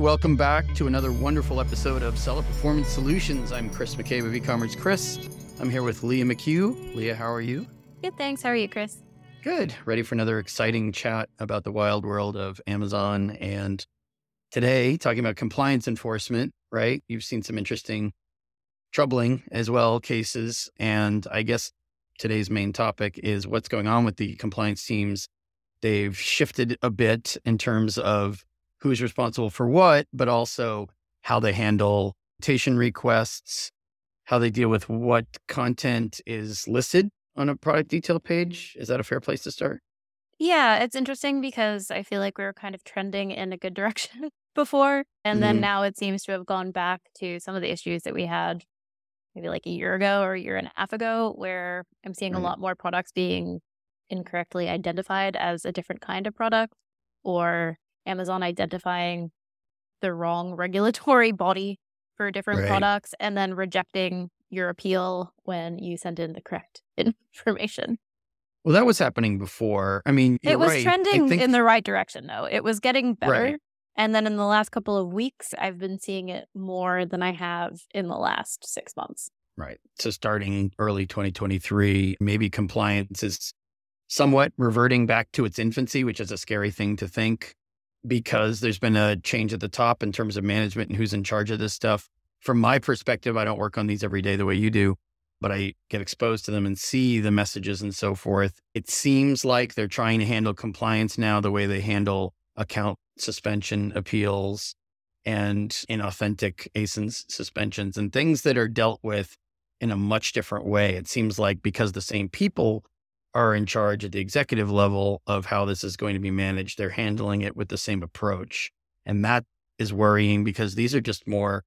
Welcome back to another wonderful episode of Seller Performance Solutions. I'm Chris McCabe of e-commerce Chris. I'm here with Leah McHugh. Leah, how are you? Good, thanks. How are you, Chris? Good. Ready for another exciting chat about the wild world of Amazon. And today, talking about compliance enforcement, right? You've seen some interesting, troubling as well cases. And I guess today's main topic is what's going on with the compliance teams. They've shifted a bit in terms of who's responsible for what, but also how they handle citation requests, how they deal with what content is listed on a product detail page. Is that a fair place to start? Yeah, it's interesting because I feel like we were kind of trending in a good direction before. And then Mhm. now it seems to have gone back to some of the issues that we had maybe like a year ago or a year and a half ago, where I'm seeing Right. a lot more products being incorrectly identified as a different kind of product or Amazon identifying the wrong regulatory body for different Right. products and then rejecting your appeal when you send in the correct information. Well, that was happening before. I mean, It was right. Trending think- in the right direction, though. It was getting better. Right. And then in the last couple of weeks, I've been seeing it more than I have in the last six months. Right. So starting early 2023, maybe compliance is somewhat reverting back to its infancy, which is a scary thing to think because there's been a change at the top in terms of management and who's in charge of this stuff. From my perspective, I don't work on these every day the way you do, but I get exposed to them and see the messages and so forth. It seems like they're trying to handle compliance now the way they handle account suspension appeals and inauthentic ASINs suspensions and things that are dealt with in a much different way. It seems like because the same people are in charge at the executive level of how this is going to be managed, they're handling it with the same approach. And that is worrying because these are just more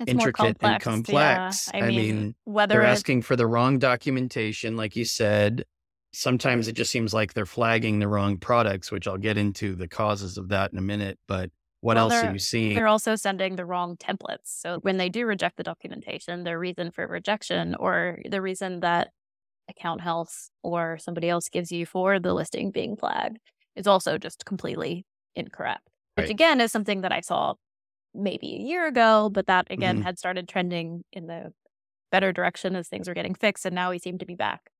It's intricate more and complex. complex. Yeah. I, mean, whether they're it- asking for the wrong documentation, like you said. Sometimes it just seems like they're flagging the wrong products, which I'll get into the causes of that in a minute. But what Well, else are you seeing? they're also sending the wrong templates. So when they do reject the documentation, their reason for rejection or the reason that account health or somebody else gives you for the listing being flagged is also just completely incorrect. Which again is something that I saw maybe a year ago, but that again Mhm. had started trending in the better direction as things were getting fixed. And now we seem to be back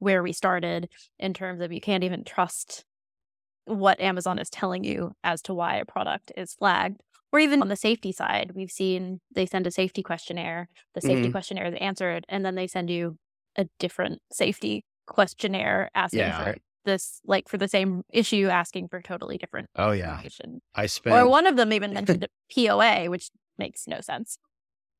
where we started in terms of you can't even trust what Amazon is telling you as to why a product is flagged. Or even on the safety side, we've seen they send a safety questionnaire, the safety Mhm. questionnaire is answered, and then they send you a different safety questionnaire asking Yeah. for this, like for the same issue, asking for totally different oh, yeah. information. I spent Or one of them even mentioned a POA, which makes no sense.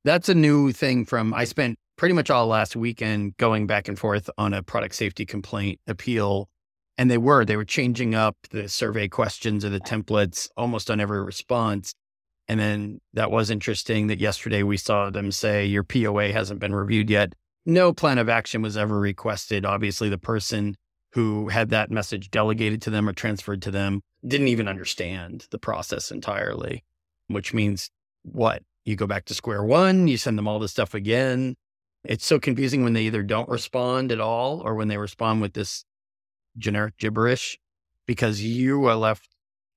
That's a new thing from I spent pretty much all last weekend going back and forth on a product safety complaint appeal. And they were, they were changing up the survey questions or the templates almost on every response. And then that was interesting that yesterday we saw them say your POA hasn't been reviewed yet. No plan of action was ever requested. Obviously, the person who had that message delegated to them or transferred to them didn't even understand the process entirely, which means what? You go back to square one, you send them all this stuff again. It's so confusing when they either don't respond at all or when they respond with this generic gibberish because you are left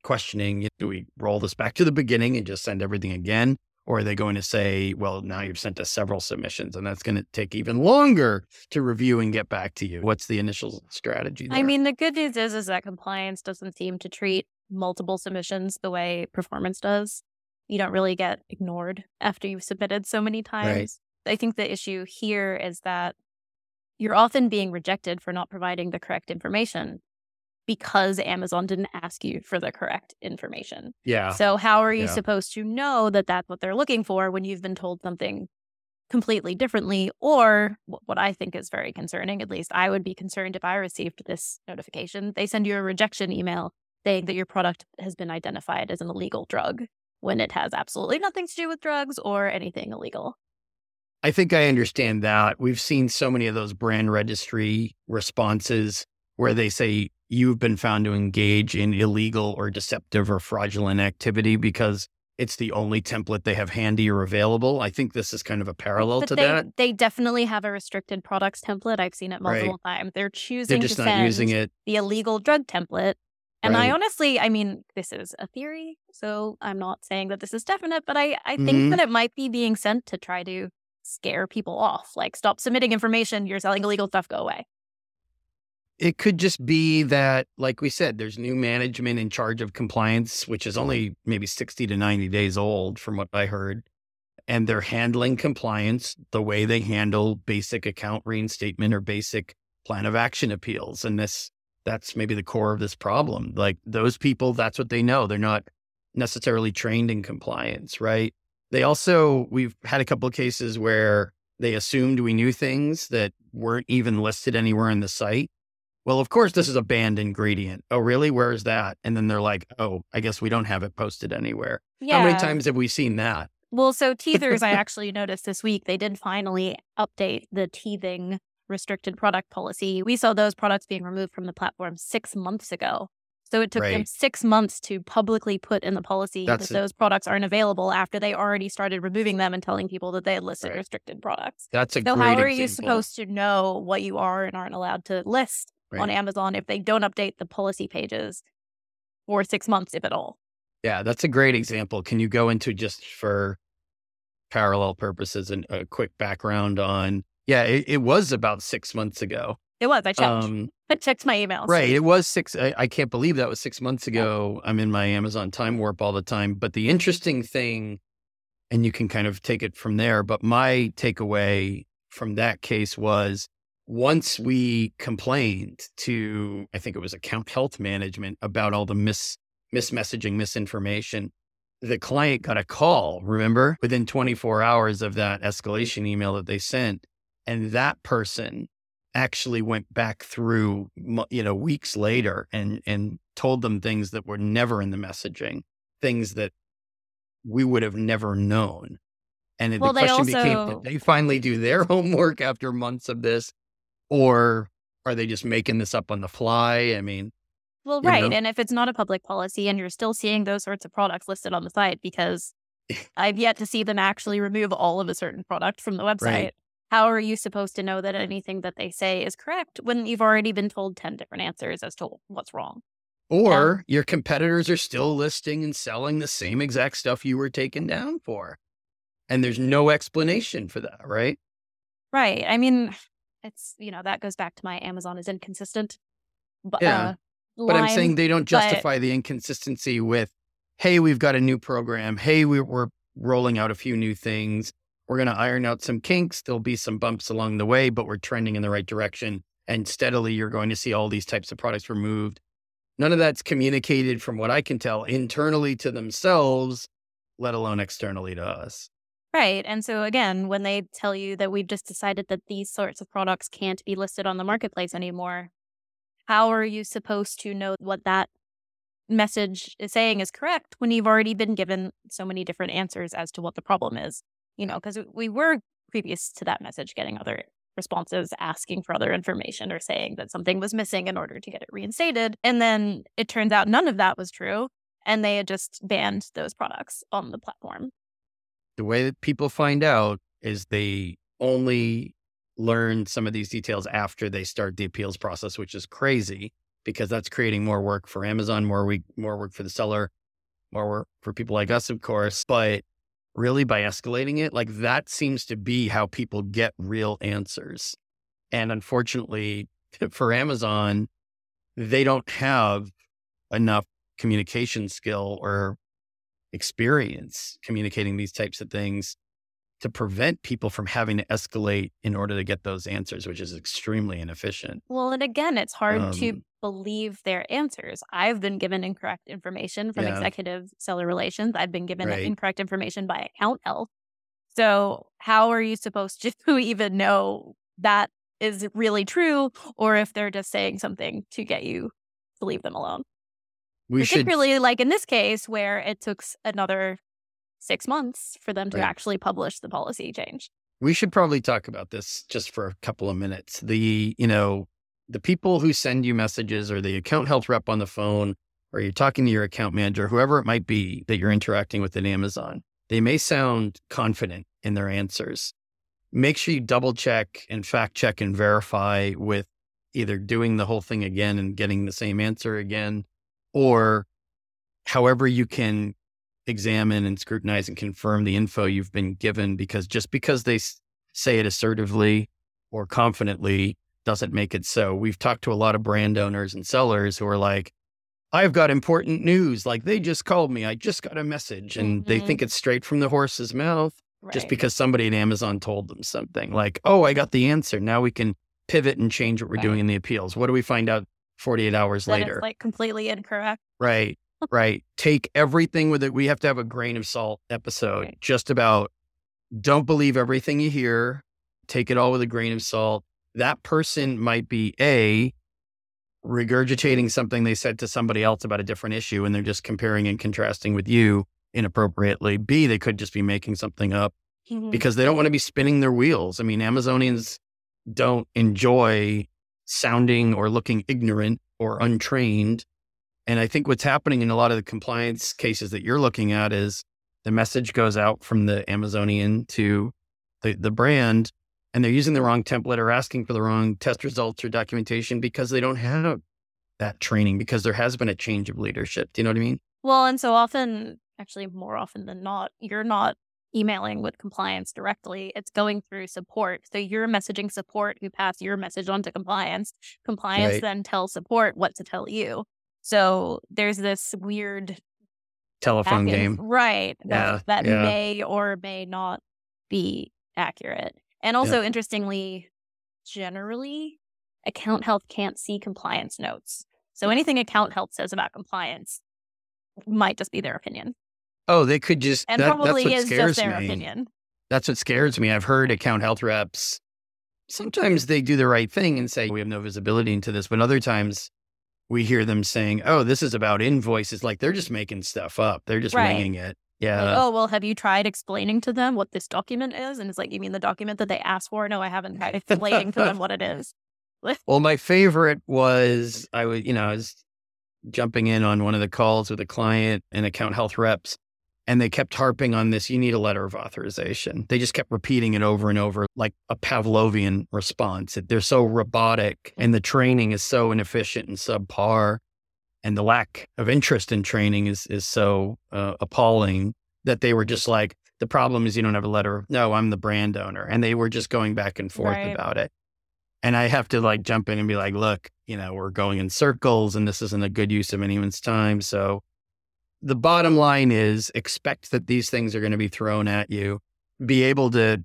questioning do we roll this back to the beginning and just send everything again? Or are they going to say, well, now you've sent us several submissions and that's going to take even longer to review and get back to you? What's the initial strategy? I mean, the good news is is that compliance doesn't seem to treat multiple submissions the way performance does. You don't really get ignored after you've submitted so many times. I think the issue here is that you're often being rejected for not providing the correct information because Amazon didn't ask you for the correct information. yeah. So how are you Yeah. supposed to know that that's what they're looking for when you've been told something completely differently or what I think is very concerning at least I would be concerned if I received this notification they send you a rejection email saying that your product has been identified as an illegal drug when it has absolutely nothing to do with drugs or anything illegal. I think I understand that. We've seen so many of those brand registry responses where they say you've been found to engage in illegal or deceptive or fraudulent activity because it's the only template they have handy or available. I think this is kind of a parallel But to they, that. they definitely have a restricted products template. I've seen it Right. multiple times. They're choosing They're to not send using it. the illegal drug template And right. I honestly, I mean, this is a theory, so I'm not saying that this is definite, but I, I think mm-hmm. that it might be being sent to try to scare people off. Like, stop submitting information. You're selling illegal stuff. Go away. It could just be that, like we said, there's new management in charge of compliance, which is only maybe 60 to 90 days old, from what I heard. And they're handling compliance the way they handle basic account reinstatement or basic plan of action appeals. And this, that's maybe the core of this problem. Like those people, that's what they know. They're not necessarily trained in compliance, right? They also, we've had a couple of cases where they assumed we knew things that weren't even listed anywhere in the site. Well, of course, this is a banned ingredient. Oh, really? Where is that? And then they're like, oh, I guess we don't have it posted anywhere. Yeah. How many times have we seen that? Well, so teethers, I actually noticed this week, they did finally update the teething restricted product policy. We saw those products being removed from the platform six months ago. So it took right. them six months to publicly put in the policy That's that those products aren't available after they already started removing them and telling people that they had listed right. restricted products. That's a so how are example. you supposed to know what you are and aren't allowed to list right. on Amazon if they don't update the policy pages for six months, if at all? Yeah, that's a great example. Can you go into just for parallel purposes and a quick background on? Yeah, it, it was about six months ago it was. I checked. Um, I checked my emails. Right. It was six. I, I, can't believe that was six months ago. I'm in my Amazon time warp all the time. But the interesting thing, and you can kind of take it from there, but my takeaway from that case was once we complained to, I think it was account health management about all the mis mismessaging, misinformation, the client got a call, remember, within 24 hours of that escalation email that they sent. And that person actually went back through, you know, weeks later and, and told them things that were never in the messaging, things that we would have never known. And well, the question also... became, did they finally do their homework after months of this? Or are they just making this up on the fly? I mean, well, right. Know? And if it's not a public policy and you're still seeing those sorts of products listed on the site, because I've yet to see them actually remove all of a certain product from the website. Right how are you supposed to know that anything that they say is correct when you've already been told 10 different answers as to what's wrong? Or yeah. your competitors are still listing and selling the same exact stuff you were taken down for. And there's no explanation for that, right? Right. I mean, it's, you know, that goes back to my Amazon is inconsistent. But, yeah. Uh, but I'm saying they don't justify but... the inconsistency with, hey, we've got a new program. Hey, we're rolling out a few new things. We're going to iron out some kinks. There'll be some bumps along the way, but we're trending in the right direction. And steadily, you're going to see all these types of products removed. None of that's communicated, from what I can tell, internally to themselves, let alone externally to us. Right. And so, again, when they tell you that we've just decided that these sorts of products can't be listed on the marketplace anymore, how are you supposed to know what that message is saying is correct when you've already been given so many different answers as to what the problem is? you know, because we were previous to that message getting other responses asking for other information or saying that something was missing in order to get it reinstated. And then it turns out none of that was true. And they had just banned those products on the platform. The way that people find out is they only learn some of these details after they start the appeals process, which is crazy because that's creating more work for Amazon, more week, more work for the seller, more work for people like us, of course. But really by escalating it. Like that seems to be how people get real answers. And unfortunately for Amazon, they don't have enough communication skill or experience communicating these types of things to prevent people from having to escalate in order to get those answers, which is extremely inefficient. Well, and again, it's hard um, to believe their answers. I've been given incorrect information from yeah. executive seller relations. I've been given right. incorrect information by account health. So, how are you supposed to even know that is really true or if they're just saying something to get you to leave them alone? We Particularly should... like in this case where it took another six months for them to right. actually publish the policy change. We should probably talk about this just for a couple of minutes. The, you know, the people who send you messages or the account health rep on the phone, or you're talking to your account manager, whoever it might be that you're interacting with at Amazon, they may sound confident in their answers. Make sure you double check and fact check and verify with either doing the whole thing again and getting the same answer again, or however you can examine and scrutinize and confirm the info you've been given because just because they say it assertively or confidently doesn't make it so. We've talked to a lot of brand owners and sellers who are like, I've got important news. Like they just called me. I just got a message. And mm-hmm. they think it's straight from the horse's mouth right. just because somebody at Amazon told them something. Like, oh, I got the answer. Now we can pivot and change what we're right. doing in the appeals. What do we find out 48 hours that later? like completely incorrect. Right. right. Take everything with it. We have to have a grain of salt episode right. just about don't believe everything you hear. Take it all with a grain of salt. That person might be A, regurgitating something they said to somebody else about a different issue and they're just comparing and contrasting with you inappropriately. B, they could just be making something up mm-hmm. because they don't want to be spinning their wheels. I mean, Amazonians don't enjoy sounding or looking ignorant or untrained. And I think what's happening in a lot of the compliance cases that you're looking at is the message goes out from the Amazonian to the, the brand and they're using the wrong template or asking for the wrong test results or documentation because they don't have that training because there has been a change of leadership. Do you know what I mean? Well, and so often, actually, more often than not, you're not emailing with compliance directly. It's going through support. So you're messaging support who pass your message on to compliance. Compliance right. then tells support what to tell you. So there's this weird telephone game. Right. That, yeah, that yeah. may or may not be accurate. And also, yeah. interestingly, generally, account health can't see compliance notes. So anything account health says about compliance might just be their opinion. Oh, they could just and that, probably is just their me. opinion. That's what scares me. I've heard account health reps. Sometimes they do the right thing and say we have no visibility into this, but other times we hear them saying, "Oh, this is about invoices." Like they're just making stuff up. They're just right. winging it. Yeah. Like, oh, well, have you tried explaining to them what this document is? And it's like, you mean the document that they asked for? No, I haven't tried explaining to them what it is. well, my favorite was I was, you know, I was jumping in on one of the calls with a client and account health reps, and they kept harping on this you need a letter of authorization. They just kept repeating it over and over like a Pavlovian response. They're so robotic and the training is so inefficient and subpar and the lack of interest in training is is so uh, appalling that they were just like the problem is you don't have a letter no i'm the brand owner and they were just going back and forth right. about it and i have to like jump in and be like look you know we're going in circles and this isn't a good use of anyone's time so the bottom line is expect that these things are going to be thrown at you be able to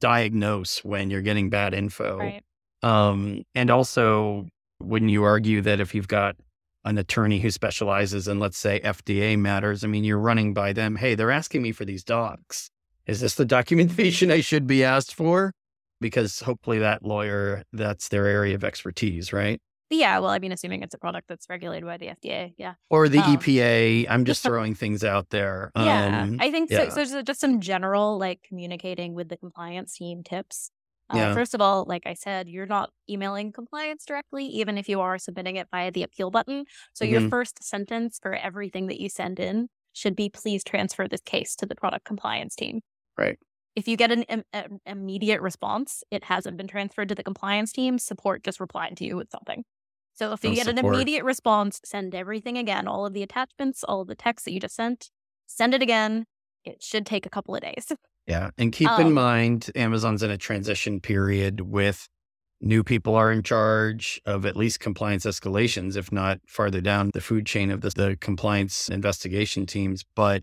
diagnose when you're getting bad info right. um, and also wouldn't you argue that if you've got an attorney who specializes in, let's say, FDA matters. I mean, you're running by them. Hey, they're asking me for these docs. Is this the documentation I should be asked for? Because hopefully that lawyer, that's their area of expertise, right? Yeah, well, I mean, assuming it's a product that's regulated by the FDA, yeah, or the um, EPA. I'm just throwing things out there. Yeah, um, I think yeah. so. So there's just some general like communicating with the compliance team tips uh, yeah. First of all, like I said, you're not emailing compliance directly, even if you are submitting it via the appeal button. So mm-hmm. your first sentence for everything that you send in should be please transfer this case to the product compliance team. Right. If you get an Im- immediate response, it hasn't been transferred to the compliance team, support just replied to you with something. So if you get support. an immediate response, send everything again, all of the attachments, all of the text that you just sent, send it again. It should take a couple of days. Yeah. And keep in oh. mind, Amazon's in a transition period with new people are in charge of at least compliance escalations, if not farther down the food chain of the, the compliance investigation teams. But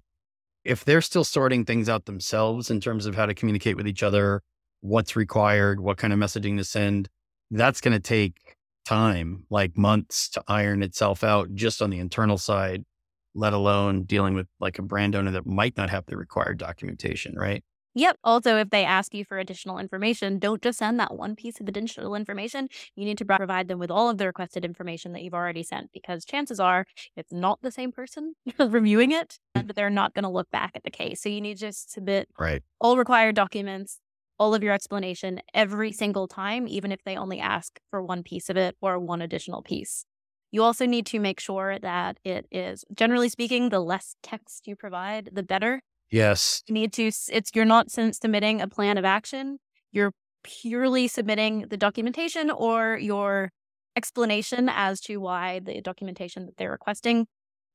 if they're still sorting things out themselves in terms of how to communicate with each other, what's required, what kind of messaging to send, that's going to take time, like months to iron itself out just on the internal side, let alone dealing with like a brand owner that might not have the required documentation, right? Yep. Also, if they ask you for additional information, don't just send that one piece of additional information. You need to provide them with all of the requested information that you've already sent because chances are it's not the same person reviewing it, but they're not going to look back at the case. So you need to just submit right. all required documents, all of your explanation every single time, even if they only ask for one piece of it or one additional piece. You also need to make sure that it is, generally speaking, the less text you provide, the better Yes. You need to, it's, you're not submitting a plan of action. You're purely submitting the documentation or your explanation as to why the documentation that they're requesting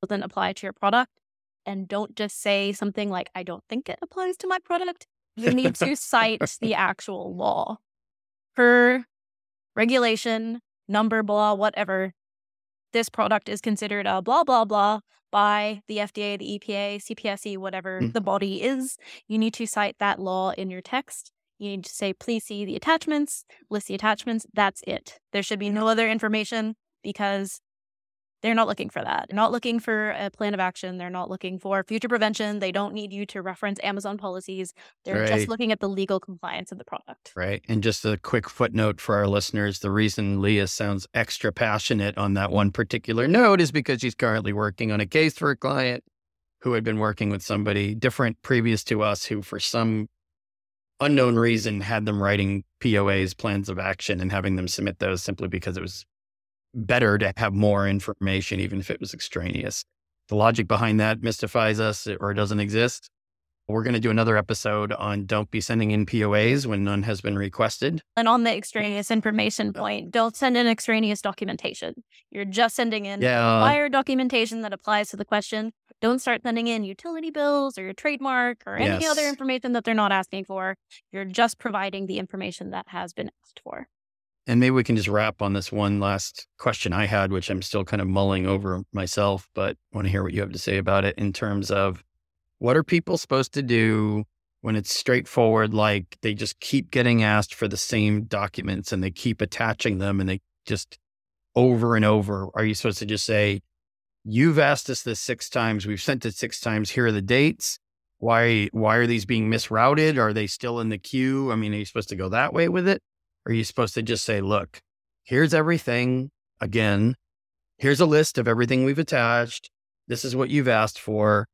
doesn't apply to your product. And don't just say something like, I don't think it applies to my product. You need to cite the actual law. Per regulation, number, blah, whatever, this product is considered a blah, blah, blah by the FDA, the EPA, CPSC, whatever mm. the body is. You need to cite that law in your text. You need to say, please see the attachments, list the attachments. That's it. There should be no other information because they're not looking for that. They're not looking for a plan of action. They're not looking for future prevention. They don't need you to reference Amazon policies. They're right. just looking at the legal compliance of the product. Right. And just a quick footnote for our listeners the reason Leah sounds extra passionate on that one particular note is because she's currently working on a case for a client who had been working with somebody different previous to us who, for some unknown reason, had them writing POAs, plans of action, and having them submit those simply because it was better to have more information, even if it was extraneous. The logic behind that mystifies us eh, or doesn't exist. We're going to do another episode on don't be sending in POAs when none has been requested. And on the extraneous information point, don't send in extraneous documentation. You're just sending in yeah. required documentation that applies to the question. Don't start sending in utility bills or your trademark or any yes. other information that they're not asking for. You're just providing the information that has been asked for. And maybe we can just wrap on this one last question I had, which I'm still kind of mulling over myself, but want to hear what you have to say about it in terms of what are people supposed to do when it's straightforward, like they just keep getting asked for the same documents and they keep attaching them and they just over and over. Are you supposed to just say, You've asked us this six times, we've sent it six times, here are the dates? Why why are these being misrouted? Are they still in the queue? I mean, are you supposed to go that way with it? Are you supposed to just say, look, here's everything again. Here's a list of everything we've attached. This is what you've asked for.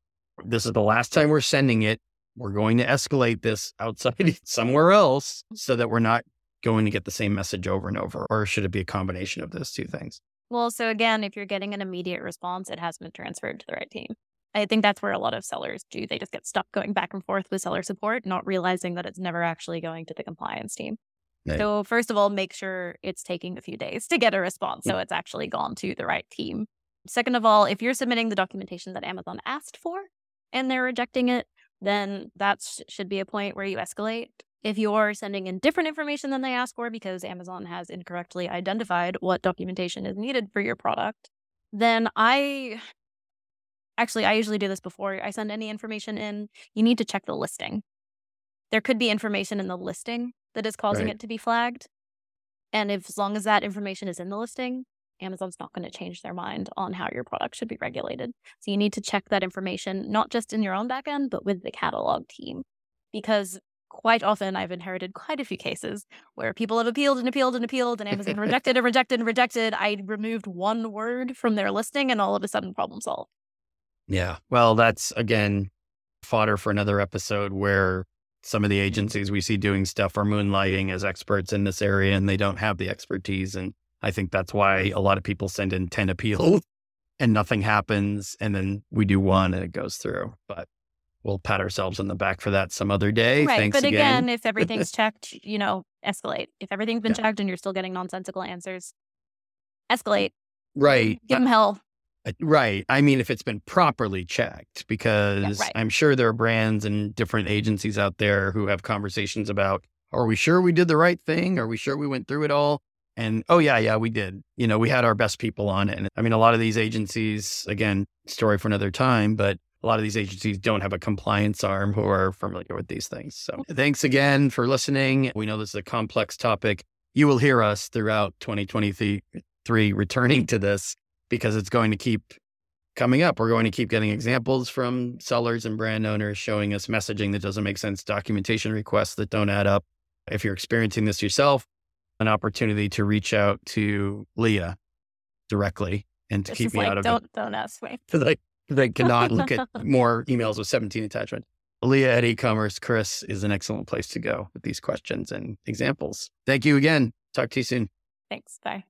This is the last time we're sending it. We're going to escalate this outside somewhere else so that we're not going to get the same message over and over. Or should it be a combination of those two things? Well, so again, if you're getting an immediate response, it has been transferred to the right team. I think that's where a lot of sellers do. They just get stuck going back and forth with seller support, not realizing that it's never actually going to the compliance team. Right. So, first of all, make sure it's taking a few days to get a response. So, it's actually gone to the right team. Second of all, if you're submitting the documentation that Amazon asked for and they're rejecting it, then that should be a point where you escalate. If you're sending in different information than they asked for because Amazon has incorrectly identified what documentation is needed for your product, then I actually, I usually do this before I send any information in. You need to check the listing. There could be information in the listing that is causing right. it to be flagged. And if as long as that information is in the listing, Amazon's not going to change their mind on how your product should be regulated. So you need to check that information, not just in your own backend, but with the catalog team. Because quite often I've inherited quite a few cases where people have appealed and appealed and appealed and Amazon rejected and rejected and rejected. I removed one word from their listing and all of a sudden problem solved. Yeah. Well, that's again fodder for another episode where some of the agencies we see doing stuff are moonlighting as experts in this area and they don't have the expertise. And I think that's why a lot of people send in 10 appeals and nothing happens. And then we do one and it goes through. But we'll pat ourselves on the back for that some other day. Right. Thanks but again. again, if everything's checked, you know, escalate. If everything's been yeah. checked and you're still getting nonsensical answers, escalate. Right. Give them hell. Right. I mean, if it's been properly checked, because yeah, right. I'm sure there are brands and different agencies out there who have conversations about, are we sure we did the right thing? Are we sure we went through it all? And oh, yeah, yeah, we did. You know, we had our best people on it. And I mean, a lot of these agencies, again, story for another time, but a lot of these agencies don't have a compliance arm who are familiar with these things. So thanks again for listening. We know this is a complex topic. You will hear us throughout 2023 returning to this because it's going to keep coming up. We're going to keep getting examples from sellers and brand owners showing us messaging that doesn't make sense, documentation requests that don't add up. If you're experiencing this yourself, an opportunity to reach out to Leah directly and to this keep me like, out of don't, it. Don't ask me. Like they cannot look at more emails with 17 attachments. Leah at e-commerce, Chris is an excellent place to go with these questions and examples. Thank you again. Talk to you soon. Thanks. Bye.